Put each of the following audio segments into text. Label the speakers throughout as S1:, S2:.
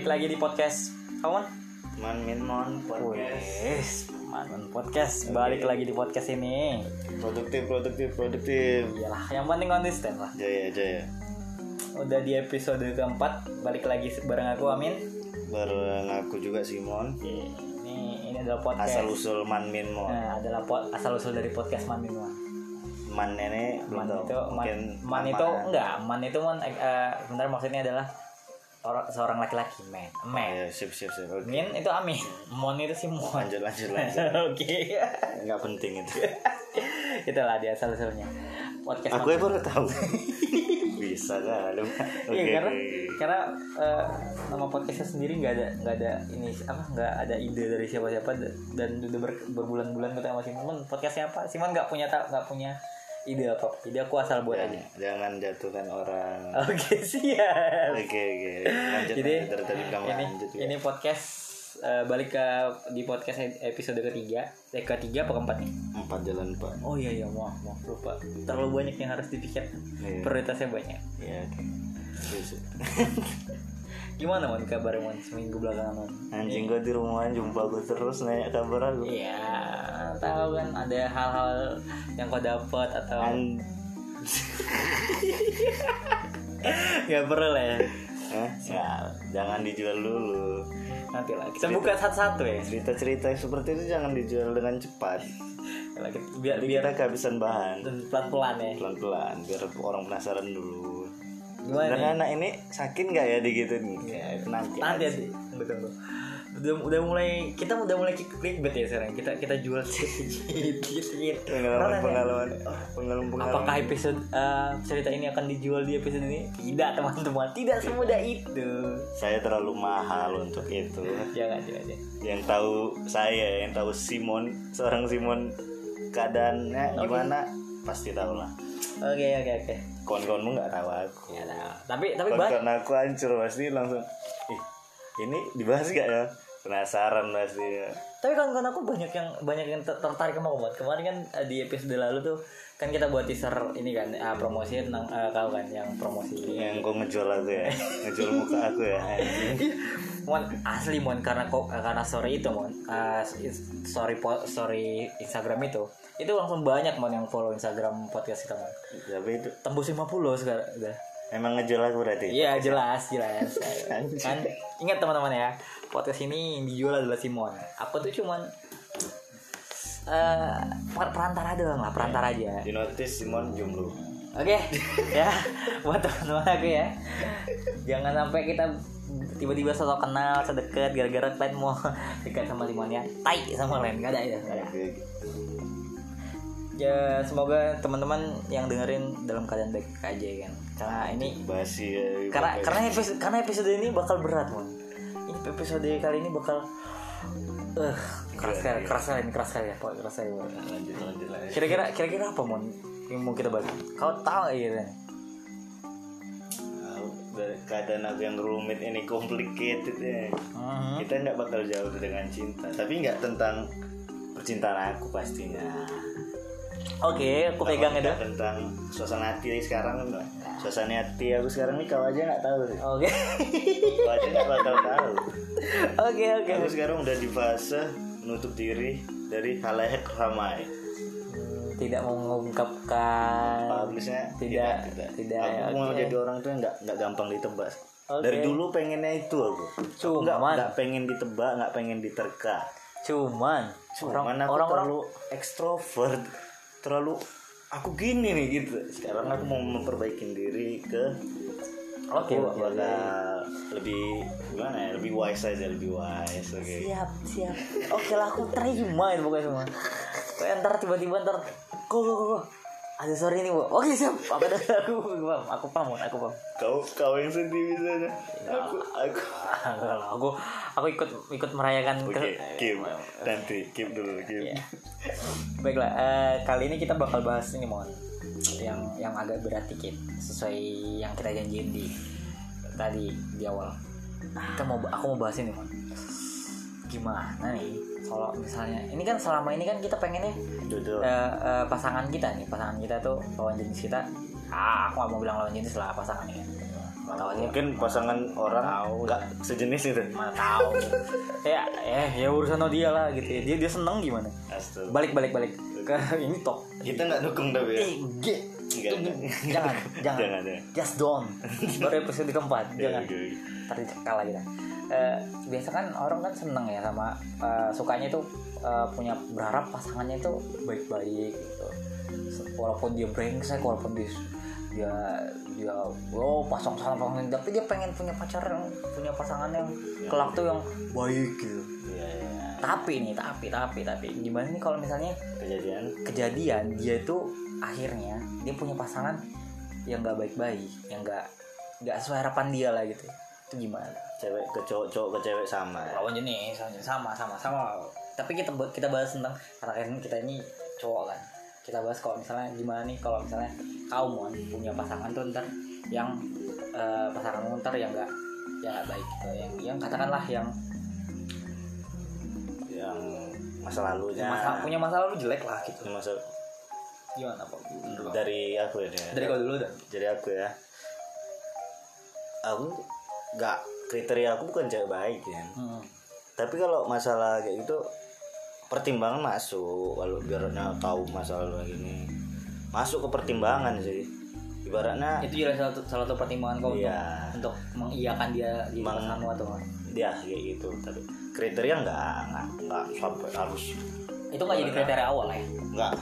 S1: balik lagi di podcast. Kawan
S2: Man Min Mon podcast.
S1: Manun Podcast. Balik lagi di podcast ini.
S2: produktif produktif produktif.
S1: Iyalah, yang penting konsisten lah.
S2: jaya jaya.
S1: Udah di episode keempat, balik lagi bareng aku Amin.
S2: bareng aku juga Simon
S1: Ini ini adalah podcast.
S2: asal usul Man Min Mon.
S1: Nah, adalah pot, asal usul dari podcast Man Minuan.
S2: Man ini belum
S1: Man itu man, man itu enggak, man itu man eh, eh, sebenarnya maksudnya adalah orang seorang laki-laki, man.
S2: Oh,
S1: Man.
S2: ya, sip sip sip oke
S1: Min itu Amin, Mon itu si Mon.
S2: lanjut lanjut lanjut
S1: Oke.
S2: nggak penting itu
S1: Itulah dia asal usulnya. Podcast
S2: aku baru tahu bisa kan oke
S1: Iya karena
S2: oke.
S1: karena eh, nama podcastnya sendiri nggak ada nggak ada ini apa nggak ada ide dari siapa-siapa da- dan udah ber- berbulan-bulan kita sama Simon podcastnya apa Simon nggak punya tak nggak punya ide apa? Jadi aku asal buat aja.
S2: Jangan- jangan jatuhkan orang.
S1: Oke siap.
S2: Oke oke. Lanjut
S1: jadi
S2: lanjut. dari tadi bilang
S1: ini
S2: lanjut ya.
S1: ini podcast eh, balik ke di podcast episode ketiga eh ketiga apa keempat nih?
S2: Empat jalan pak
S1: oh iya iya maaf maaf lupa. Terlalu banyak yang harus dipikirkan.
S2: Iya.
S1: prioritasnya banyak.
S2: Ya oke. Terus.
S1: gimana mon kabar mon seminggu belakangan mon
S2: anjing gue di rumah jumpa gue terus nanya kabar aku
S1: Iya, tahu kan ada hal-hal yang kau dapat atau
S2: An
S1: nggak perlu lah ya.
S2: Hah? Ya, jangan dijual dulu.
S1: Nanti lah. Kita buka satu-satu ya.
S2: Cerita-cerita seperti itu jangan dijual dengan cepat.
S1: Biar
S2: Jadi
S1: biar
S2: kita kehabisan bahan.
S1: pelan-pelan ya.
S2: Pelan-pelan biar orang penasaran dulu.
S1: Gimana
S2: Sebenarnya
S1: nih?
S2: anak ini sakit nggak ya digituin?
S1: Ya,
S2: nanti.
S1: Nanti
S2: aja.
S1: nanti. Betul. betul. Udah, udah mulai kita udah mulai clickbait ya sekarang. Kita kita jual sedikit-sedikit.
S2: Pengalaman pengalaman pengalaman pengalaman.
S1: Apakah episode eh, cerita ini akan dijual di episode ini? Tidak teman-teman, tidak semudah itu.
S2: Saya terlalu mahal untuk itu.
S1: Jangan, jangan, jangan.
S2: Yang tahu saya, yang tahu Simon, seorang Simon keadaannya
S1: Oke.
S2: gimana pasti tahu lah.
S1: Oke, oke, oke.
S2: Kawan-kawanmu nggak tahu aku.
S1: Ya, nah. tapi tapi
S2: Konten aku hancur pasti langsung ih ini dibahas gak ya penasaran pasti ya.
S1: tapi kawan-kawan aku banyak yang banyak yang ter- tertarik sama buat kemarin kan eh, di episode lalu tuh kan kita buat teaser ini kan eh, promosi tentang eh, kau kan yang promosi
S2: yang kau ngejual aku ya ngejual muka aku ya anjing.
S1: Mon asli mon karena kok karena story itu mon story po- story Instagram itu itu langsung banyak mon yang follow Instagram podcast kita mon
S2: tapi itu?
S1: Tembus 50 sekarang udah.
S2: Emang ngejual aku berarti?
S1: Iya jelas jelas. Kan ingat teman-teman ya. Podcast ini yang dijual adalah Simon aku tuh cuman eh per- perantara doang lah perantara aja.
S2: Di notice Simon jomblo.
S1: Oke ya. Buat teman-teman aku ya. Jangan sampai kita tiba-tiba sosok kenal sedekat gara-gara kalian mau dekat sama Simon ya. Tai sama kalian gak ada ya. Nggak ada. Ya semoga teman-teman yang dengerin dalam keadaan baik aja kan. Karena ini
S2: basi ya
S1: karena
S2: pakai-
S1: karena episode karena episode ini bakal berat mon. Ini episode kali ini bakal eh keras sekali keras sekali ini keras sekali ya pokoknya keras sekali
S2: lanjut lanjut lanjut
S1: kira-kira kira-kira apa mon yang mau kita bahas? Kau tahu
S2: dari keadaan aku yang rumit ini complicated ya.
S1: Mhm.
S2: kita nggak bakal jauh dengan cinta. Tapi nggak tentang percintaan aku pastinya
S1: oke aku pegang itu.
S2: tentang suasana hati sekarang suasana hati aku sekarang nih kau aja nggak tahu. Sih
S1: oke.
S2: Kau aja nggak bakal tahu.
S1: Oke oke.
S2: Aku sekarang udah di fase menutup diri dari halayak ramai.
S1: Hmm, tidak mau mengungkapkan.
S2: Publishnya
S1: tidak tidak
S2: aku
S1: ya,
S2: mau
S1: oke.
S2: jadi orang tuh nggak nggak gampang ditebak.
S1: Oke.
S2: dari dulu pengennya itu aku. Aku nggak
S1: Cuman.
S2: nggak pengen ditebak nggak pengen diterka.
S1: Cuman.
S2: Cuman aku
S1: orang-orang
S2: terlalu ekstrovert terlalu aku gini nih gitu. Sekarang aku mau memperbaiki diri ke
S1: Oke,
S2: aku
S1: oke,
S2: bakal lebih gimana ya? Lebih wise aja lebih wise oke.
S1: Siap siap. Oke lah aku terima itu pokoknya semua. Kayak ntar tiba-tiba ntar kok kok kok sore ini bu. Oke siap. Apa dah? Aku aku paham aku paham. Aku paham
S2: kau kau yang sedih misalnya aku aku.
S1: lah, aku aku ikut ikut merayakan
S2: oke
S1: ke-
S2: keep nanti keep dulu keep
S1: Iya. baiklah eh, kali ini kita bakal bahas ini mon. Yang yang agak berat dikit sesuai yang kita janjiin di tadi di awal. Kita mau aku mau bahas ini mon gimana nih? Kalau misalnya ini kan selama ini kan kita pengennya
S2: Jodoh.
S1: eh, eh, pasangan kita nih. Pasangan kita tuh lawan jenis kita ah aku gak mau bilang lawan jenis lah pasangan ini mana tahu aja.
S2: Mungkin pasangan orang nggak sejenis itu.
S1: Mana tahu. Ya eh ya urusan dia lah gitu ya. Dia dia seneng gimana? Balik balik balik. Ke ini top
S2: kita nggak dukung tapi ya
S1: eh ge
S2: Enggak, enggak.
S1: jangan jangan
S2: Jangan, ya.
S1: just don't baru episode keempat jangan
S2: oke.
S1: tadi kalah kita Eh, biasa kan orang kan seneng ya sama eh, sukanya itu eh, punya berharap pasangannya itu baik-baik gitu walaupun dia brengsek walaupun dia dia dia oh pasang pasang pasang tapi dia pengen punya pacar yang punya pasangan yang kelak tuh yang baik gitu. Tapi nih tapi tapi tapi. Gimana nih kalau misalnya
S2: kejadian.
S1: kejadian dia itu akhirnya dia punya pasangan yang nggak baik-baik yang nggak nggak sesuai harapan dia lah gitu. Itu gimana?
S2: Cewek ke cowok cowok ke cewek sama ya.
S1: lawan jenis sama sama sama. Tapi kita kita bahas tentang karena kan kita ini cowok kan. Kita bahas kalau misalnya gimana nih kalau misalnya kamu Mon, punya pasangan tuh ntar yang eh, pasanganmu ntar yang nggak yang nggak baik gitu. Yang yang katakanlah yang
S2: yang masa lalunya.
S1: Masa, punya masa lalu jelek lah gitu.
S2: Masa
S1: gimana pak?
S2: Dari aku ya
S1: dari kau dulu dah?
S2: Dari aku ya. Aku nggak kriteria aku bukan cewek baik ya
S1: hmm.
S2: tapi kalau masalah kayak gitu pertimbangan masuk. Kalau biarnya tahu masalah gini masuk ke pertimbangan sih. Ibaratnya
S1: itu juga salah satu, salah satu pertimbangan kau
S2: Iya.
S1: untuk, untuk mengiyakan dia di
S2: Meng-
S1: atau?
S2: Dia kayak gitu tapi kriteria nggak nggak nggak sampai harus
S1: itu nggak jadi kriteria awal ya?
S2: Nggak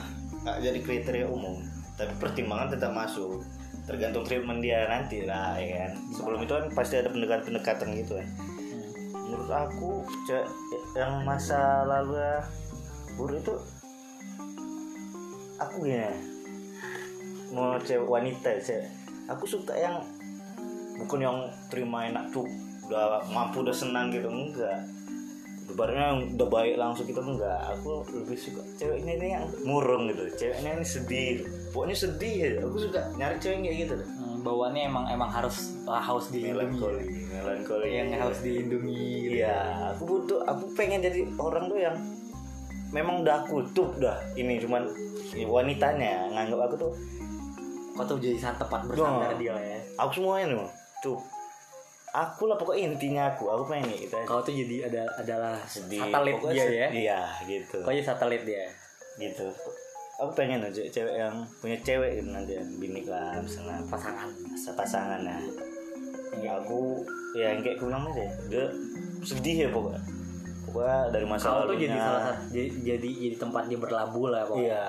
S2: nggak jadi kriteria umum. Tapi pertimbangan tetap masuk. Tergantung treatment dia nanti lah ya kan? Sebelum itu kan pasti ada pendekatan pendekatan gitu kan.
S1: Hmm.
S2: menurut aku yang masa lalu ya buruk itu aku ya, mau cewek wanita cewek. Aku suka yang bukan yang terima enak tuh udah mampu udah senang gitu enggak. Yang udah baik langsung gitu enggak. Aku lebih suka ceweknya ini yang murung gitu. Ceweknya ini sedih. Pokoknya sedih ya. Aku suka nyari cewek kayak gitu. Deh
S1: Hmm, bawaannya emang emang harus harus dilindungi
S2: melankoli melankoli.
S1: Yang harus dilindungi gitu.
S2: Iya, aku butuh, aku pengen jadi orang tuh yang memang udah kutup dah. Ini cuman wanitanya. Nganggap aku tuh,
S1: kau tuh jadi saat tepat bersandar
S2: Wah.
S1: dia ya.
S2: aku semuanya nih, tuh. Aku lah pokoknya intinya aku, aku pengen kayak gitu. aja.
S1: kau tuh jadi ada adalah
S2: Sedih,
S1: satelit dia ya
S2: Iya, gitu.
S1: kau jadi satelit dia
S2: Gitu. Aku pengen aja cewek yang punya cewek gitu nanti yang bini lah misalnya
S1: pasangan
S2: pasangan nah. Ya aku ya yang kayak kulang aja. Dia sedih ya pokoknya. Pokoknya dari masa
S1: kau tuh jadi salah satu jadi jadi, jadi tempat dia berlabuh lah pokoknya
S2: Iya.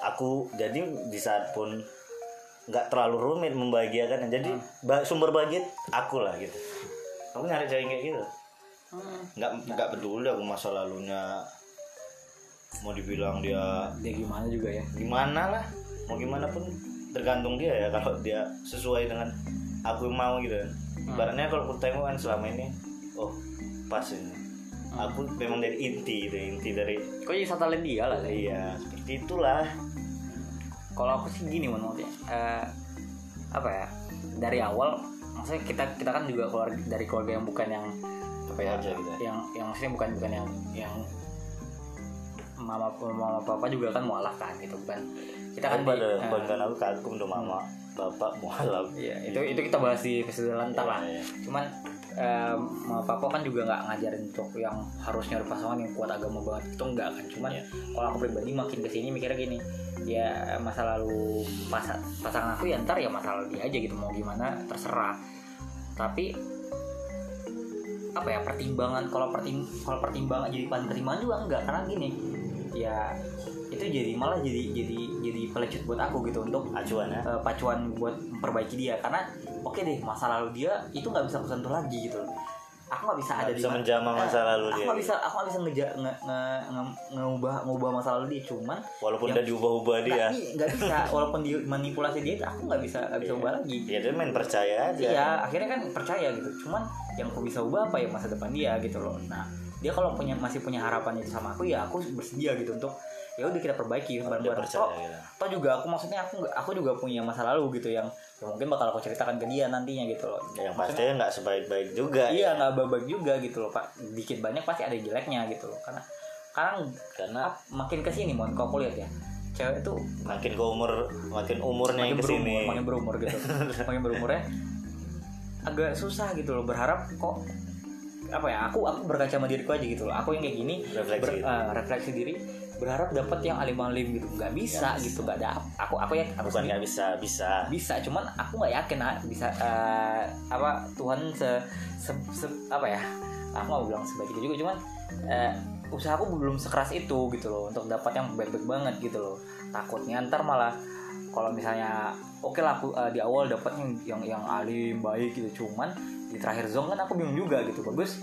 S2: aku jadi di saat pun nggak terlalu rumit membahagiakan. Jadi ba- sumber bahagia aku lah gitu. Aku nyari cewek kayak gitu.
S1: Hmm.
S2: nggak nggak peduli aku masa lalunya mau dibilang dia
S1: dia gimana juga ya.
S2: gimana lah mau gimana pun tergantung dia ya kalau dia sesuai dengan aku mau gitu. Kan ibaratnya kalau aku tengok kan selama ini oh pas ini. Aku memang dari inti gitu inti dari
S1: kau jadi satelit dia lah ya.
S2: iya seperti itulah
S1: kalau aku sih gini menurutnya Eh, apa ya dari awal maksudnya kita kita kan juga keluar dari keluarga yang bukan yang apa ya
S2: Aja gitu ya.
S1: yang yang maksudnya bukan bukan yang yang mama mama papa juga kan mualaf kan gitu bukan kita kan
S2: Aku
S1: di,
S2: pada
S1: eh,
S2: banggaan aku kagum udah mama bapak mualaf
S1: Iya, itu itu kita bahas di episode lantar lah.
S2: Iya, iya.
S1: Cuman mama papa kan juga nggak ngajarin untuk yang harus nyari pasangan yang kuat agama banget itu enggak kan. Cuman
S2: Iya.
S1: kalau aku pribadi makin ke sini mikirnya gini, ya masa lalu pas, pasangan aku ya ntar ya masa lalu dia aja gitu mau gimana terserah. Tapi apa ya pertimbangan kalau pertim kalau pertimbangan jadi bahan pertimbangan juga enggak karena gini ya itu jadi malah jadi jadi jadi pelecut buat aku gitu untuk
S2: acuan ya?
S1: eh, pacuan buat memperbaiki dia. Karena oke deh masa lalu dia itu nggak bisa aku sentuh lagi gitu aku nggak bisa
S2: Nggak
S1: ada
S2: bisa
S1: ma-
S2: menjamah
S1: eh,
S2: masa lalu
S1: aku
S2: dia.
S1: nggak bisa aku nggak bisa ngeja nge, nge, nge- ngubah ngubah masa lalu dia. Cuman
S2: walaupun
S1: yang-
S2: udah diubah-ubah dia.
S1: nggak bisa. Walaupun dia manipulasi dia aku nggak bisa nggak bisa ubah lagi.
S2: Ya dia main percaya aja.
S1: Iya akhirnya kan percaya gitu. Cuman yang aku bisa ubah apa ya masa depan dia gitu loh. Nah dia kalau punya masih punya harapan itu sama aku ya aku bersedia gitu untuk ya udah kita perbaiki bareng-bareng. Toh,
S2: gitu
S1: toh juga aku maksudnya aku aku juga punya masa lalu gitu yang ya mungkin bakal aku ceritakan ke dia nantinya gitu loh.
S2: Yang pastinya nggak sebaik-baik juga
S1: iya
S2: ya.
S1: nggak babak juga gitu loh pak. Dikit banyak pasti ada jeleknya gitu loh. Karena sekarang
S2: karena
S1: ap- makin ke sini mohon kau lihat ya. Cewek itu
S2: makin ke umur makin umurnya
S1: makin
S2: ke
S1: berumur
S2: sini.
S1: makin berumur gitu. Makin berumur ya agak susah gitu loh. Berharap kok apa ya aku aku berkaca sama diriku aja gitu loh. Aku yang kayak gini
S2: Refleksi.
S1: eh, refleksi diri berharap dapat yang alim-alim gitu. Nggak bisa
S2: Nggak
S1: gitu nggak ada aku aku ya aku
S2: bukan nggak bisa bisa.
S1: Bisa cuman aku nggak yakin ah, bisa eh, apa Tuhan se, se- se- apa ya? Aku nggak bilang sebaik itu juga cuman eh, usahaku belum sekeras itu gitu loh untuk dapat yang baik-baik banget gitu loh. Takutnya ntar malah kalau misalnya oke lah aku eh, di awal dapat yang yang yang alim baik gitu cuman di terakhir zone kan aku bingung juga gitu bagus.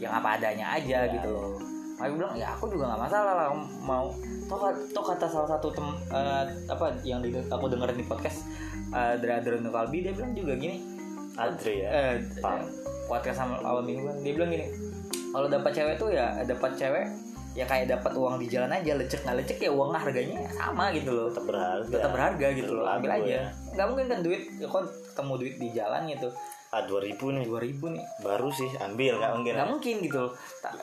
S1: Yang apa adanya aja
S2: Ya.
S1: gitu loh aku bilang ya aku juga nggak masalah lah mau. Toh, toh kata salah satu tem eh, apa yang di, aku dengerin di podcast uh, dari Adriano Kalbi dia bilang juga gini.
S2: Adri ya?
S1: Eh
S2: Pak.
S1: podcast sama awal minggu. Kan dia bilang gini kalau dapat cewek tuh ya dapat cewek ya kayak dapat uang di jalan aja lecek nggak lecek ya uang harganya sama gitu loh.
S2: Tetap berharga.
S1: Tetap berharga gitu loh ambil aja.
S2: ya.
S1: nggak mungkin kan duit ya kan ketemu duit di jalan gitu
S2: ah 2000 nih.
S1: Dua ribu nih.
S2: Baru sih ambil nggak mungkin
S1: nggak mungkin gitu loh.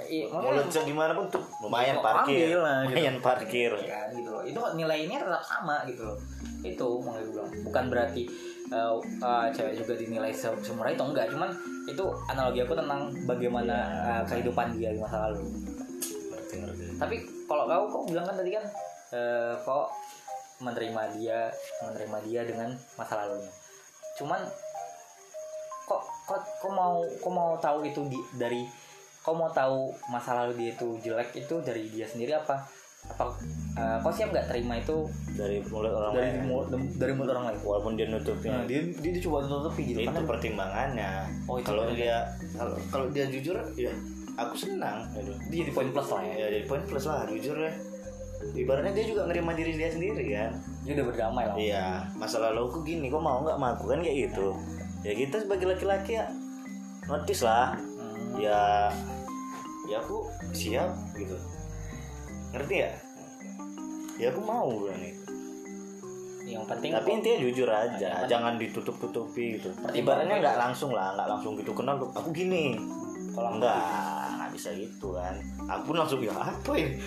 S1: Iya,
S2: mau lecek gimana pun tuh lumayan
S1: Kok
S2: parkir
S1: ambil lah, gitu.
S2: lumayan parkir.
S1: Ya kan gitu loh. Itu nilainya tetap sama gitu loh. Itu gue bilang. Bukan berarti uh, uh, cewek juga dinilai se- semurah itu enggak. Cuman itu analogi aku tentang bagaimana uh, kehidupan dia di masa lalu. Tapi kalau kau kau bilang kan tadi kan uh, kau menerima dia menerima dia dengan masa lalunya. Cuman kok kok kok mau kok mau tahu itu di, dari kau mau tahu masa lalu dia itu jelek itu dari dia sendiri apa? Apa uh, kau siap nggak terima itu
S2: dari mulut orang
S1: dari
S2: lain.
S1: mulut dari mulut orang lain?
S2: Walaupun dia nutupnya
S1: nah, dia, dia dia coba nutupi gitu
S2: itu
S1: karena
S2: pertimbangannya.
S1: Oh, itu
S2: kalau dia kalau kalau dia jujur ya aku senang. Gitu
S1: dia jadi poin plus lah ya.
S2: Ya jadi poin plus lah jujur ya. Ibaratnya dia juga nerima diri dia sendiri kan?
S1: Dia udah berdamai lah.
S2: Iya masa lalu aku gini kok mau nggak aku? Kan kayak gitu ya kita sebagai laki-laki ya notice lah.
S1: Hmm.
S2: ya ya aku siap gitu. Ngerti ya ya aku mau kan nih.
S1: Yang penting
S2: tapi intinya jujur aja jangan ditutup-tutupi gitu.
S1: Pertimbangan
S2: ibaratnya
S1: itu-
S2: nggak langsung lah nggak langsung gitu kenal aku gini.
S1: Kalau
S2: enggak nggak bisa gitu kan. Aku langsung ya apa ini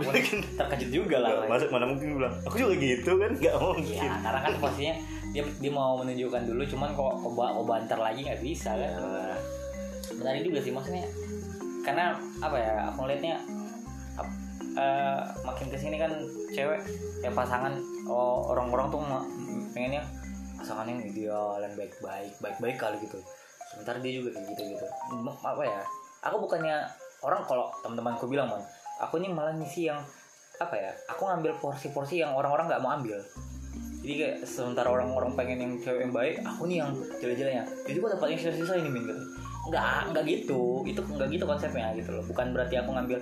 S2: bikin
S1: terkejut juga lah
S2: masa mana mungkin bilang aku juga gitu kan? Nggak mungkin.
S1: ya karena kan posisinya dia dia mau menunjukkan dulu cuman kok oba oba antar lagi nggak bisa kan?
S2: Nah,
S1: menarik juga sih maksudnya karena apa ya aku ngeliatnya eh, makin ke sini kan cewek ya pasangan oh, orang-orang tuh pengennya pasangan yang ideal dan baik-baik baik-baik kali gitu. Sebentar dia juga kayak gitu gitu apa ya aku bukannya orang kalau teman-temanku bilang man aku ini malah ngisi yang apa ya aku ngambil porsi-porsi yang orang-orang nggak mau ambil. Jadi kayak sementara orang-orang pengen yang cewek yang baik aku nih yang jelek-jeleknya. Jadi kok dapat yang sisa-sisa ini min. Gitu nggak nggak gitu. Itu nggak gitu konsepnya gitu loh. Bukan berarti aku ngambil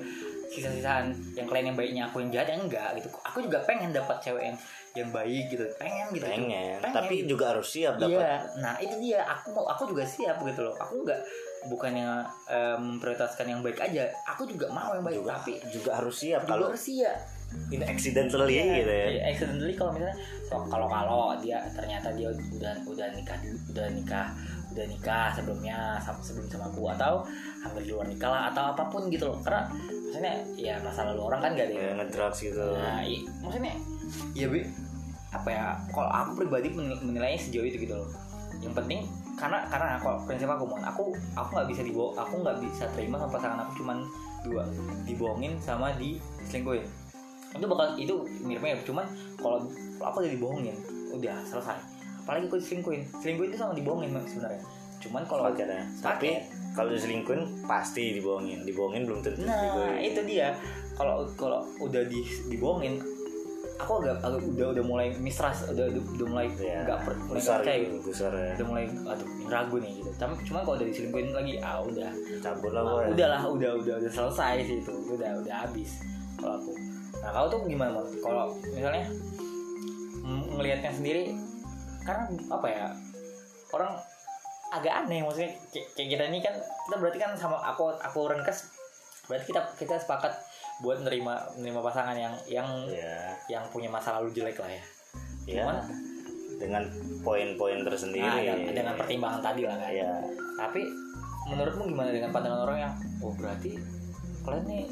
S1: sisa-sisaan yang kalian yang baiknya aku yang jahatnya enggak gitu. Aku juga pengen dapat cewek yang yang baik gitu. Pengen gitu.
S2: Pengen,
S1: Pengen.
S2: tapi juga harus siap dapat
S1: Iya, nah itu dia. Aku mau, aku juga siap gitu loh. Aku nggak bukannya eh, memprioritaskan yang baik aja. Aku juga mau yang baik,
S2: juga
S1: tapi
S2: juga harus siap
S1: juga
S2: kalau
S1: harus siap.
S2: ini accidentally
S1: Iya,
S2: gitu ya
S1: iya, accidentally kalau misalnya so, kalau kalau dia ternyata dia udah udah nikah udah nikah udah nikah sebelumnya sama sebelum sama aku atau hamil di luar nikah lah atau apa pun gitu loh karena maksudnya ya masa lalu orang kan gak ada
S2: ya
S1: yang
S2: ngedrugs gitu
S1: Nah, i- maksudnya ya bi apa ya kalau aku pribadi menil- menilainya sejauh itu gitu loh. Yang penting karena karena kalau prinsip aku mon, aku aku nggak bisa dibawa, aku nggak bisa terima sama pasangan aku cuman dua, dibohongin sama diselingkuhin. Itu bakal itu mirip-mirip, cuman kalau aku udah dibohongin, udah selesai. Apalagi aku diselingkuhin, selingkuhin itu sama dibohongin sebenarnya. Cuman kalau
S2: ya. tapi kalau diselingkuhin pasti dibohongin dibohongin belum tentu
S1: Nah,
S2: dibohongin.
S1: itu dia. Kalau kalau udah di, dibohongin, aku agak, agak udah udah mulai mistrust, udah udah, udah mulai
S2: ya
S1: nggak per, mulai
S2: besar
S1: percaya
S2: gitu
S1: gitu.
S2: besar ya
S1: Udah mulai aduh ragu nih gitu. Tapi cuma kalau udah diselingkuhin lagi, ah udah.
S2: cabut lah
S1: Ah,
S2: boy
S1: udah udah udah udah selesai sih itu. Udah udah habis kalau aku. Nah, kau tuh gimana? Kalau misalnya ngelihatnya sendiri karena apa ya? Orang agak aneh maksudnya kayak kita ini kan kita berarti kan sama aku aku Renkes berarti kita kita sepakat buat nerima nerima pasangan yang yang
S2: ya
S1: yang punya masa lalu jelek lah ya.
S2: ya
S1: Cuman
S2: dengan poin-poin tersendiri.
S1: Nah, dengan, dengan pertimbangan tadi lah kan.
S2: ya
S1: Tapi menurutmu gimana dengan pandangan orang yang oh berarti kalian nih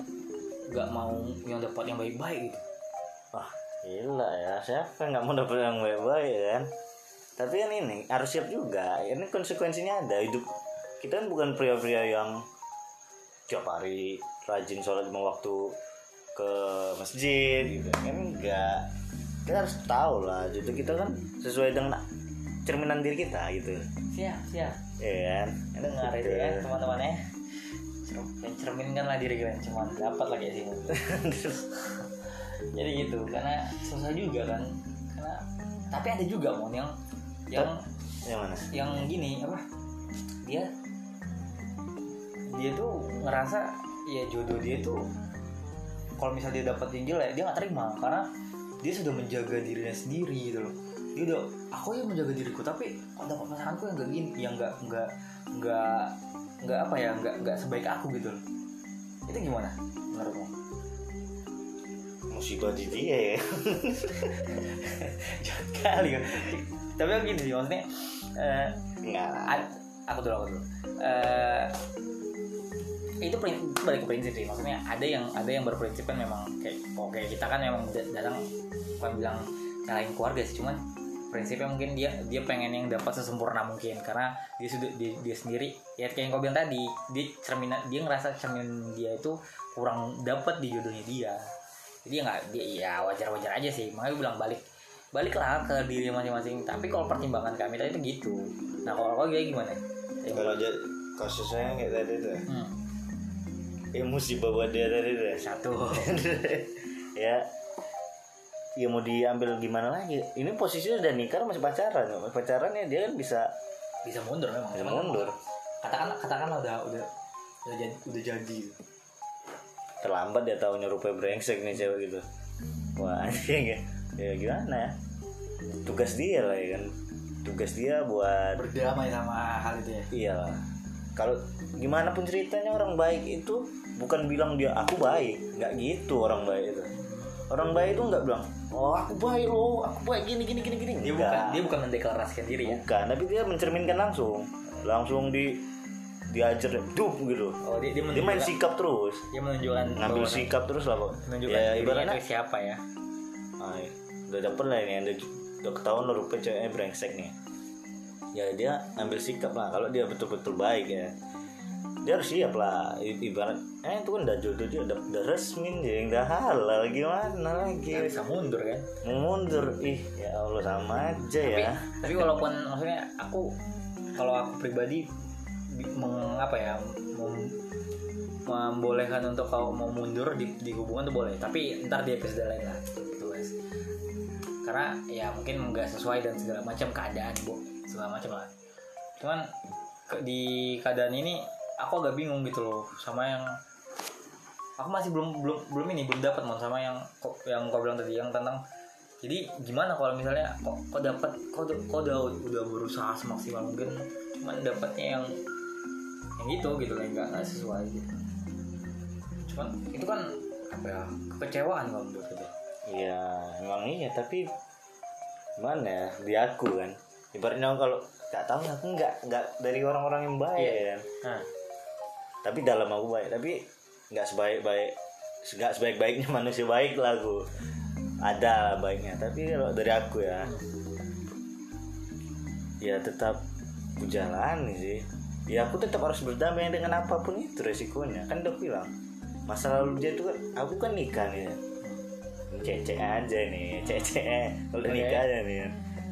S1: nggak mau yang dapat yang baik-baik gitu.
S2: wah gila ya. Siapa nggak mau dapet yang baik-baik kan? Tapi kan ini harus siap juga. Ini konsekuensinya ada. Hidup kita kan bukan pria-pria yang tiap hari rajin sholat lima waktu ke masjid. Gitu. Kan enggak kita harus tahu lah. Jadi kita kan sesuai dengan cerminan diri kita gitu.
S1: Siap siap.
S2: Ya kan?
S1: Dengar itu ya teman-teman ya. Cer- cerminkan lah diri kalian cuma dapat lagi sih jadi gitu karena susah juga kan. Karena tapi ada juga mon yang yang
S2: yang mana?
S1: yang gini apa? Dia dia tuh ngerasa ya jodoh dia tuh kalau misalnya dia dapat yang jelek dia nggak terima. Karena dia sudah menjaga dirinya sendiri gitu loh. Dia udah aku yang menjaga diriku tapi kok dapat pasanganku yang gak gini yang nggak nggak nggak nggak apa ya nggak nggak sebaik aku gitu loh. Itu gimana menurutmu?
S2: Musibah di dia ya.
S1: Jahat kali kan tapi gini sih maksudnya eh,
S2: lah
S1: Ad- aku dulu aku dulu. Eh, itu prin- balik ke prinsip sih maksudnya ada yang ada yang berprinsip kan memang kayak kayak kita kan memang datang bukan bilang nyalain keluarga sih cuman prinsipnya mungkin dia dia pengen yang dapat sesempurna mungkin karena dia sudah dia, dia sendiri ya kayak yang kau bilang tadi dia cerminan dia ngerasa cermin dia itu kurang dapat di jodohnya dia. Jadi ya nggak dia ya wajar wajar aja sih makanya gue bilang balik baliklah ke diri masing-masing. Tapi kalau pertimbangan kami tadi itu gitu. Nah kalau kau gimana?
S2: Kalau aja kasusnya kayak tadi tuh
S1: Hmm,
S2: ya musibah buat dia tadi
S1: satu.
S2: Ya. Ya mau diambil gimana lagi? Ini posisinya udah nikah masih pacaran masih pacaran ya dia kan bisa
S1: bisa mundur memang.
S2: Bisa mundur.
S1: Katakan katakanlah udah udah udah jadi udah jadi.
S2: Terlambat dia tahunya rupanya brengsek nih cewek gitu. Wah anjing ya ya gimana ya? Tugas dia lah ya kan. Tugas dia buat
S1: berdamai sama hal itu ya.
S2: Iya kalau gimana pun ceritanya orang baik itu bukan bilang dia aku baik. Nggak gitu orang baik itu. Orang baik itu nggak bilang oh aku baik loh aku baik gini gini gini gini.
S1: Dia bukan dia bukan mendeklarasikan diri ya?
S2: Bukan tapi dia mencerminkan langsung. Langsung di diajar dup gitu.
S1: Oh dia dia
S2: dia main sikap terus.
S1: dia menunjukkan
S2: ngambil
S1: bahwa-
S2: sikap terus lah kok.
S1: menunjukkan
S2: ya ibaratnya
S1: siapa ya?
S2: Ah, udah dapet lah ini udah, udah ketahuan lo rupanya ceweknya brengsek nih ya dia ambil sikap lah. Kalau dia betul-betul baik ya dia harus siap lah. I- ibarat eh itu kan udah jodoh dia udah, udah resmi dia udah halal gimana lagi?
S1: Nggak bisa mundur kan?
S2: Mundur. Ih ya Allah sama aja
S1: tapi
S2: ya.
S1: tapi walaupun maksudnya aku kalau aku pribadi bi- meng, apa ya mem- membolehkan untuk kau mau mundur di, di hubungan tuh boleh. Tapi ntar di episode lain lah gitu guys karena ya mungkin nggak sesuai dan segala macam keadaan bu segala macam lah. Cuman ke- di keadaan ini aku agak bingung gitu loh sama yang aku masih belum belum belum ini belum dapat mon sama yang yang kau bilang tadi yang tentang jadi gimana kalau misalnya kok kok dapat kok, kok udah udah berusaha semaksimal mungkin cuman dapatnya yang yang gitu gitu lah nggak nggak sesuai gitu. Cuman itu kan apa ya kekecewaan kalau menurut gitu
S2: Iya, emang iya tapi mana ya di aku kan ibaratnya kalau nggak tahu aku nggak nggak dari orang-orang yang baik
S1: Iya.
S2: kan?
S1: Nah.
S2: Tapi dalam aku baik tapi nggak sebaik baik nggak sebaik baiknya manusia baik lah aku. Ada baiknya tapi kalau dari aku ya ya tetap aku jalani sih. Ya aku tetap harus berdamai dengan apa pun itu resikonya. Kan udah bilang masa lalu dia tuh kan aku kan nikah nih. Cecek aja nih cecek kalau udah nikah aja nih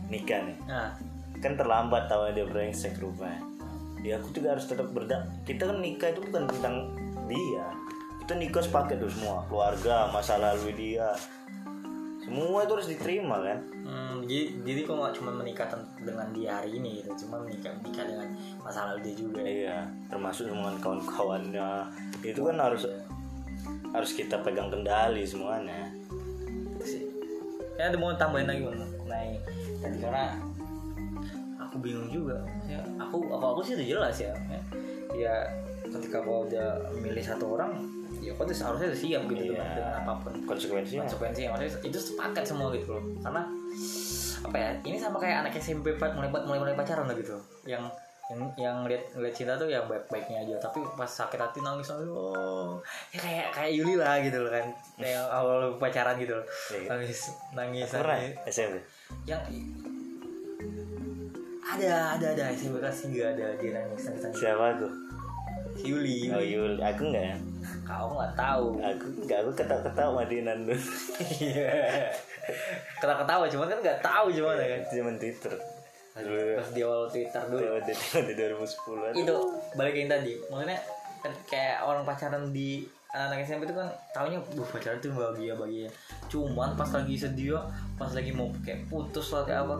S2: nikah nih.
S1: Nah
S2: kan terlambat tahu dia brengsek rupanya. Ya aku juga harus tetap berda kita kan nikah itu bukan tentang dia. Kita nikah sepaket tuh semua keluarga masa lalu dia. Semua itu harus diterima kan?
S1: Hmm, jadi jadi kok nggak cuma menikah dengan dia hari ini gitu cuma menikah menikah dengan masa lalu dia juga. Ya.
S2: iya termasuk dengan kawan-kawannya. Itu kan harus harus kita pegang kendali semuanya.
S1: Ya ada mau tambahin lagi Bang, mengenai tadi karena aku bingung juga. Ya aku aku aku sih udah jelas ya ya, ya ketika kau udah milih satu orang ya kau tuh seharusnya udah siap gitu
S2: Iya.
S1: dengan apa pun.
S2: Konsekuensinya.
S1: Konsekuensinya maksudnya itu sepakat semua gitu loh. Karena apa ya ini sama kayak anak SMP mulai mulai mulai pacaran lah gitu. Yang yang yang lihat lihat cinta tuh yang baik baiknya aja. Tapi pas sakit hati nangis nangis oh ya kayak kayak Yuli lah gitu loh kan. Kayak awal pacaran gitu loh.
S2: Iya.
S1: nangis nangis
S2: pernah
S1: nangis.
S2: SMP
S1: yang ada ada ada. SMP kelas tiga ada dia nangis nangis nangis.
S2: Siapa aku?
S1: Si Yuli.
S2: Oh Yul aku enggak ya?
S1: Kau nggak tahu.
S2: Aku enggak aku ketawa ketawa madinan dulu
S1: Iya. ketawa ketawa cuman kan nggak tahu gimana kan.
S2: zaman Twitter dulu
S1: pas di awal Twitter dulu
S2: di di 2010 an
S1: itu balik yang tadi maksudnya kan kayak orang pacaran di anak-anak SMP itu kan taunya buh pacaran tuh bahagia bahagia. Cuman pas lagi sedih pas lagi mau kayak putus lah kayak apa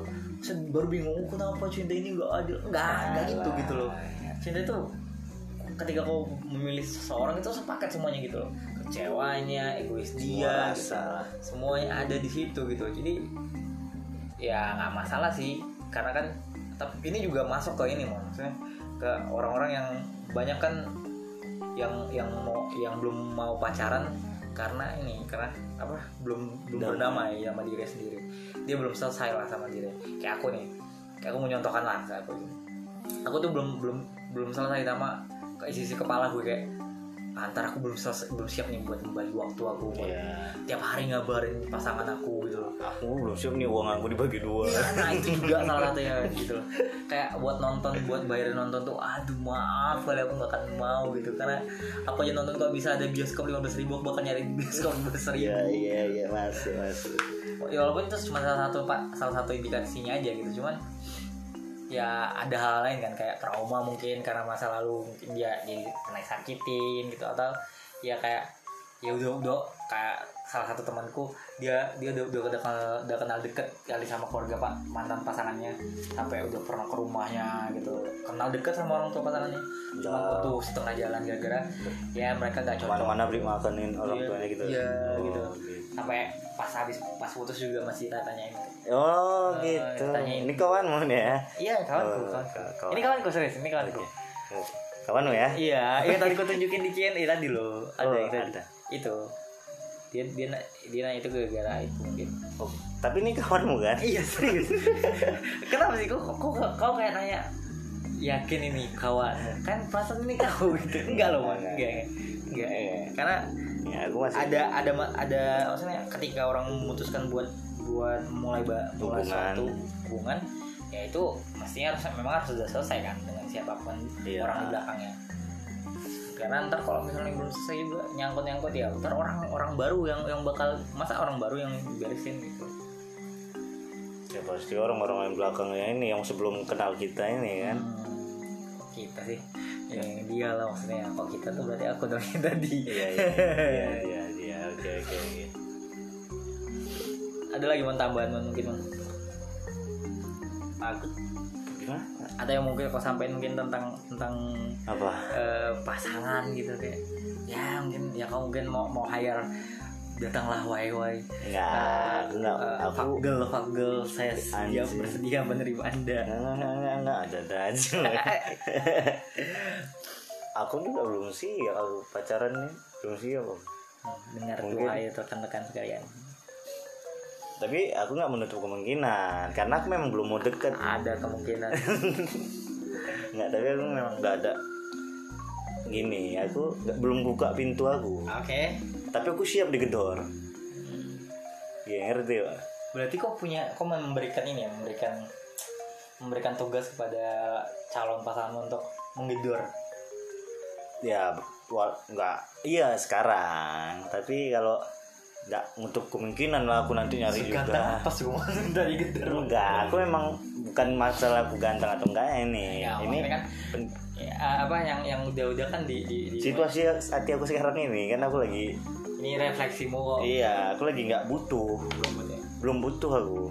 S1: baru bingung "Oh, kenapa cinta ini nggak adil? Nggak nggak gitu gitu loh. Cinta itu ketika kau memilih seseorang itu sepaket semuanya gitu loh. Kecewanya egois dia gitu.
S2: rasa.
S1: semuanya ada di situ gitu. Jadi ya nggak masalah sih karena kan tapi ini juga masuk ke ini mau maksudnya ke orang-orang yang banyak kan yang yang mau yang belum mau pacaran karena ini karena apa belum belum
S2: Damai.
S1: berdamai sama diri sendiri. Dia belum selesai lah sama diri. Kayak aku nih kayak aku menyontohkan lah kayak aku. Aku tuh belum belum belum selesai sama ke isi isi kepala gue kayak antar aku belum selesai belum siap nih buat membagi waktu aku buat
S2: Iya.
S1: tiap hari ngabarin pasangan aku gitu loh.
S2: Aku belum siap nih uang aku dibagi dua.
S1: Nah itu juga salah satunya gitu loh. Kayak buat nonton buat bayarin nonton tuh aduh maaf kali aku nggak akan mau gitu. Karena aku aja nonton kalau bisa ada bioskop lima belas ribu aku bakal nyari bioskop lima belas ribu.
S2: Iya iya iya masih masih.
S1: Ya walaupun itu cuma salah satu pak salah satu indikasinya aja gitu. Cuman ya ada hal lain kan kayak trauma mungkin karena masa lalu mungkin dia jadi pernah sakitin gitu atau ya kayak ya udah udah kayak salah satu temanku dia dia udah udah, udah kenal udah kenal deket kali sama keluarga pak mantan pasangannya. Sampai udah pernah ke rumahnya gitu. Kenal deket sama orang tua pasangannya. Cuma
S2: Ya.
S1: putus setengah jalan gara-gara ya mereka gak cocok.
S2: Mana-mana beli makanin orang
S1: Iya,
S2: tuanya gitu.
S1: iya,
S2: Oh,
S1: gitu. sampai pas habis pas putus juga masih tanyain.
S2: Oh
S1: Eh,
S2: gitu.
S1: tanyain.
S2: ini kawanmu nih ya.
S1: Iya kawanku
S2: Oh,
S1: kawanku.
S2: kawan.
S1: ini kawanku serius ini kawanku.
S2: Oh, kawanmu ya?
S1: Iya iya tadi ku tunjukin di Kian iya tadi loh. Ada
S2: Oh,
S1: yang tadi.
S2: ada.
S1: itu dia dia dia nanya itu gara-gara itu mungkin.
S2: Oh, tapi ini kawanmu kan?
S1: Iya serius. Kenapa sih? Kok kok kau kayak nanya yakin ini kawan kan perasaan ini kau gitu. Enggak loh man enggak enggak. Karena
S2: ya aku masih
S1: ada ada ada maksudnya ketika orang memutuskan buat buat mulai ba- mulai
S2: Hubungan.
S1: suatu hubungan ya itu mestinya harus memang harus sudah selesai kan dengan siapa pun
S2: Iya.
S1: orang di belakangnya karena ntar kalau misalnya belum selesai juga nyangkut nyangkut ya ntar orang orang baru yang yang bakal masa orang baru yang beresin gitu.
S2: Ya pasti orang-orang yang belakangnya ini yang sebelum kenal kita ini kan?
S1: Hmm, kita sih? Yang dia lah maksudnya. Kalau kita tuh berarti aku dong yang tadi.
S2: Iya iya iya iya iya oke oke
S1: ada lagi mau tambahan mungkin
S2: aku. Gimana
S1: ada yang mungkin kau sampaikan mungkin tentang tentang
S2: apa
S1: eh, pasangan gitu kayak ya mungkin ya kau mungkin mau mau hire datanglah wai wai
S2: enggak enggak aku
S1: fagel fagel saya siap
S2: Anjing.
S1: bersedia menerima anda
S2: enggak enggak enggak enggak ada aja aku juga belum siap aku pacaran nih belum siap Om.
S1: dengar
S2: Mungkin.
S1: doa ya rekan-rekan sekalian
S2: tapi aku nggak menutup kemungkinan karena aku memang belum mau deket.
S1: Ada kemungkinan.
S2: Nggak tapi aku memang nggak ada. Gini aku nggak- belum buka pintu aku.
S1: Oke.
S2: Tapi aku siap digedor ya ngerti pak?
S1: Berarti kau punya kau memberikan ini ya memberikan memberikan tugas kepada calon pasangan untuk menggedor?
S2: Ya nggak iya sekarang. Tapi kalau nggak untuk kemungkinan lah aku nanti nyari
S1: Seganteng
S2: juga.
S1: apa sih Mas, dari gedor
S2: enggak aku memang bukan masalah aku ganteng atau enggak ini.
S1: Ya,
S2: ini
S1: kan
S2: pen-
S1: ya, apa yang yang udah-udah kan di, di, di
S2: situasi hati aku sekarang ini kan aku lagi
S1: ini refleksimu kok.
S2: Iya aku lagi nggak butuh.
S1: Belum ya?
S2: Belum butuh aku.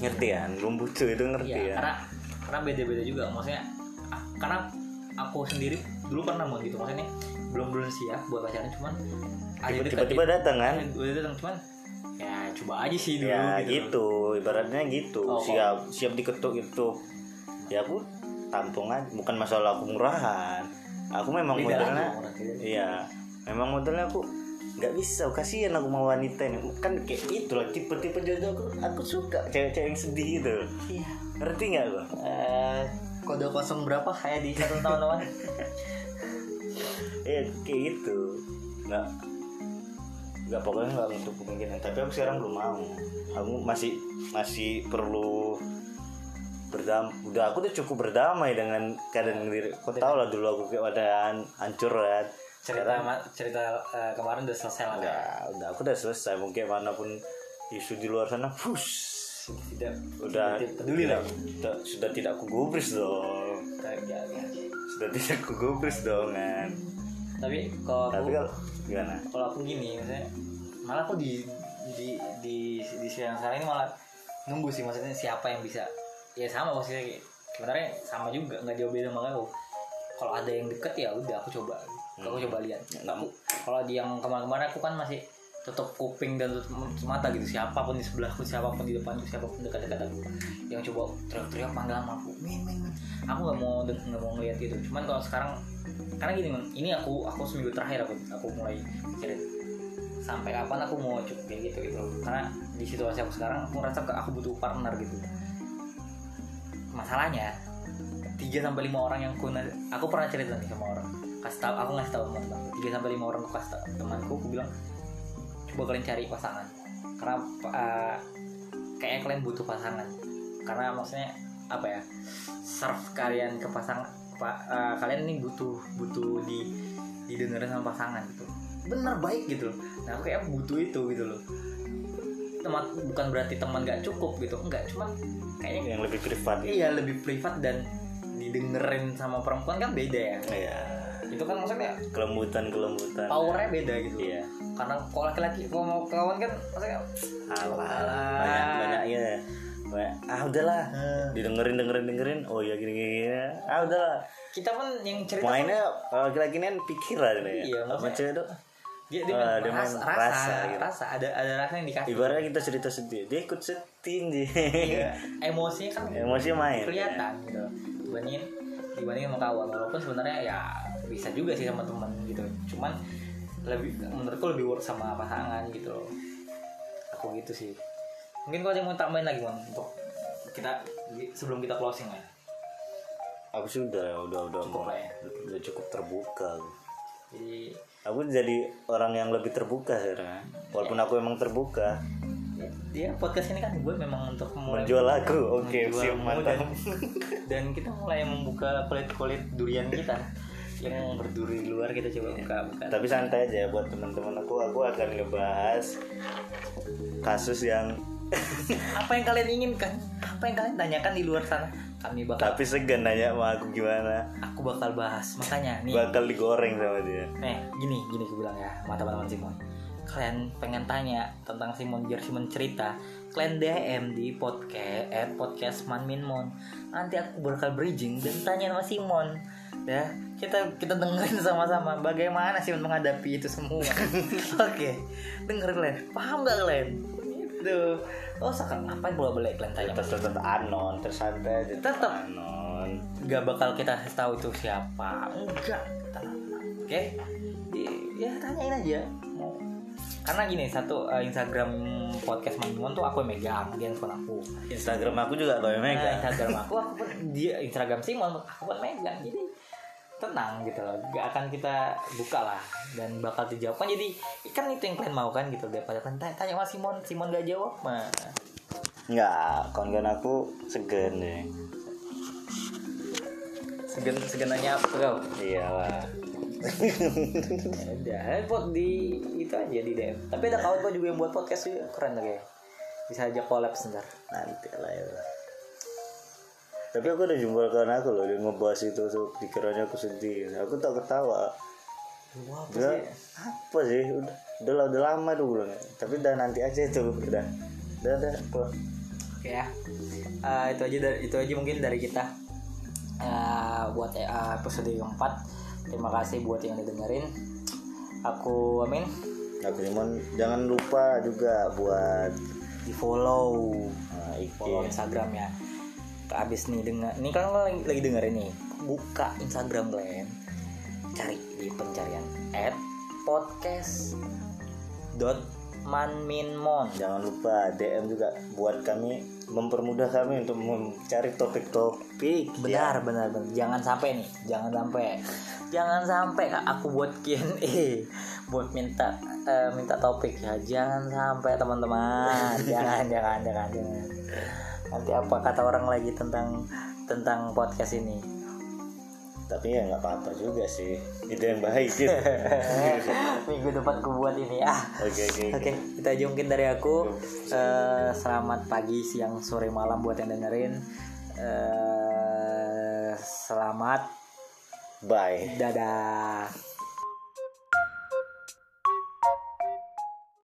S2: Ngerti kan? Belum butuh itu ngerti
S1: Iya,
S2: ya.
S1: karena karena beda-beda juga. Maksudnya karena aku sendiri dulu pernah mau gitu maksudnya belum belum siap buat pacaran cuman
S2: tiba-tiba datang kan.
S1: Udah datang cuman ya coba aja sih dulu
S2: ya
S1: gitu,
S2: gitu. Ibaratnya gitu.
S1: Oh,
S2: siap siap diketuk itu. Ya aku tampung aja. Bukan masalah aku murahan. Aku memang
S1: Beda lagi
S2: modelnya
S1: gitu.
S2: iya memang modelnya aku nggak bisa. Kasihan aku mau wanita ini. Kan kayak itulah tipe-tipe jodoh aku. Aku suka cewek-cewek yang sedih gitu
S1: Iya.
S2: ngerti nggak gua
S1: Eh, kode kosong berapa? Kayak di satu tahun lawan
S2: ya kayak gitu. Nggak nggak pokoknya nggak untuk kemungkinan. Tapi aku sekarang belum mau. Aku masih masih perlu berdam udah aku udah cukup berdamai dengan keadaan diri kau tau lah dulu aku kayak wadaan hancur kan.
S1: Cerita ma- cerita eh, kemarin udah selesai lah ya.
S2: udah udah aku udah selesai. Mungkin mana pun isu di luar sana push
S1: tidak
S2: udah
S1: tidak peduli lah.
S2: sudah, sudah tidak aku gubris dong sudah tidak aku gubris dong kan
S1: tapi kalau
S2: tapi
S1: aku
S2: kalau gimana?
S1: kalau aku gini maksudnya malah aku di di di di siang sekarang ini malah nunggu sih maksudnya siapa yang bisa. Ya sama maksudnya sebenarnya sama juga nggak jauh beda sama aku. Kalau ada yang deket ya udah aku coba. Aku coba lihat. Nggak mu- kalau di yang kemarin-kemarin aku kan masih tutup kuping dan tutup mata gitu. Siapa pun di sebelahku siapa pun di depanku siapa pun dekat-dekat aku. Yang coba teriak-teriak panggil nama aku min min aku nggak mau nggak mau ngeliat itu cuman kalau sekarang karena gini ini aku aku seminggu terakhir aku aku mulai pikirin sampai kapan aku mau cukup kayak gitu gitu karena di situasi aku sekarang aku ngerasa ke- aku butuh partner gitu. Masalahnya tiga sampai lima orang yang aku aku pernah cerita nih sama orang. Kasih tahu aku ngasih tahu teman tiga sampai lima orang aku kasih tahu temanku aku bilang coba kalian cari pasangan. Karena uh, kayaknya kalian butuh pasangan. Karena maksudnya apa ya serve kalian ke pasangan pa- uh, kalian ini butuh butuh di didengerin sama pasangan gitu. Bener baik gitu loh. Nah aku kayak butuh itu gitu loh. Teman bukan berarti teman gak cukup gitu. Enggak cuman kayaknya
S2: yang lebih privat. Gitu.
S1: iya lebih privat dan didengerin sama perempuan kan beda ya.
S2: Iya.
S1: Itu kan maksudnya
S2: kelembutan kelembutan
S1: powernya beda gitu.
S2: Iya.
S1: Karena kalau laki-laki kalau mau kawan kan maksudnya
S2: alah.
S1: Alah.
S2: banyak banyak ya banyak. Ah udahlah. Didengerin dengerin dengerin. Oh ya gini gini, gini. ah udahlah.
S1: Kita pun yang cerita
S2: mainnya kalau laki-laki ini kan pikiran ya.
S1: Iya,
S2: sama cewek tuh.
S1: Dia, dia, main
S2: dia
S1: rasa, rasa,
S2: rasa gitu.
S1: rasa, ada ada rasa yang dikasih.
S2: Ibaratnya kita cerita sedih. Dia ikut sedih dia
S1: Iya, emosinya kan
S2: emosinya main
S1: kelihatan gitu. Dibandingin dibandingin sama kawan. Walaupun sebenarnya ya bisa juga sih sama teman gitu. Cuman lebih menurutku lebih work sama pasangan gitu loh. Aku gitu sih. Mungkin kau ada yang mau tambahin lagi mon untuk kita sebelum kita closing ya?
S2: Aku sih udah udah udah
S1: Cukup
S2: mau-
S1: ya.
S2: udah cukup terbuka.
S1: Jadi
S2: aku jadi orang yang lebih terbuka sekarang walaupun aku emang terbuka.
S1: Ya, dia podcast ini kan buat memang untuk mulai
S2: menjual lagu. Oke
S1: menjual
S2: siap mantap.
S1: dan, dan kita mulai membuka kulit-kulit durian kita yang berduri di luar kita coba buka buka.
S2: Tapi santai aja buat teman-teman aku. Aku akan ngebahas kasus yang
S1: apa yang kalian inginkan? Apa yang kalian tanyakan di luar sana? Kami bakal
S2: tapi segan nanya sama aku gimana.
S1: Aku bakal bahas. Makanya nih.
S2: Bakal digoreng sama dia.
S1: Nih gini gini aku bilang ya sama teman-teman Simon. Kalian pengen tanya tentang Simon biar Simon cerita. Kalian DM di podcast at podcast Man Min Mon nanti aku bakal bridging dan tanya sama Simon ya. Kita kita dengerin sama-sama bagaimana Simon menghadapi itu semua. Oke dengerin kalian paham gak kalian itu oh sekarang apa yang boleh kalian tanya
S2: tetap tetap anon tersantai aja
S1: Tetep.
S2: anon.
S1: Nggak bakal kita tahu itu siapa. Enggak oke? Di- ya tanyain aja. Mau. Karena gini satu eh, Instagram podcast Manimon tuh aku yang megang dia handphone aku.
S2: Instagram aku juga kau yang
S1: nah,
S2: megang.
S1: Instagram aku aku pun dia Instagram Simon aku pun megang. Jadi tenang gitu loh. Gak akan kita buka lah dan bakal dijawab. Kan jadi kan itu yang kalian mau kan gitu. Daripada kalian tanya, tanya sama Simon Simon gak jawab mah.
S2: Enggak, kawan-kawan aku segan deh.
S1: segan segan nanya apa kau
S2: Iyalah.
S1: ada buat di itu aja di DM tapi ada kawan gue juga yang buat podcast juga keren kayak bisa aja collab sebentar.
S2: Nanti lah ya. Tapi aku udah jumpa kawan aku loh, dia ngebahas itu tuh pikirannya aku sedih. Aku tak ketawa.
S1: wah apa
S2: Dia
S1: sih
S2: apa sih? Udah, udah, udah lama bilang. Tapi udah nanti aja itu, udah. Udah, udah. pulang.
S1: oke ya Eh, itu aja dari itu aja mungkin dari kita Eh, buat eh, episode keempat terima kasih buat yang udah dengerin aku Amin
S2: Aku Simon, jangan lupa juga buat
S1: di follow
S2: uh,
S1: follow Instagram ya abis nih dengar ini kan lagi, lagi dengerin nih. Buka Instagram kalian cari di pencarian at podcast dot manminmon
S2: Jangan lupa DM juga buat kami mempermudah kami untuk mencari topik-topik.
S1: benar benar benar. Jangan sampai nih jangan sampai. Jangan sampai Kak, aku buat Q&A buat minta eh, minta topik. Ya jangan sampai teman-teman. Jangan jangan jangan jangan nanti apa kata orang lagi tentang tentang podcast ini?
S2: Tapi ya nggak apa-apa juga sih. Itu yang baik gitu
S1: minggu depan ku buat ini ah.
S2: Oke oke
S1: Oke, kita aja mungkin dari aku. Eh, selamat pagi, siang, sore, malam buat yang dengerin. Eh, selamat,
S2: bye.
S1: Dadah.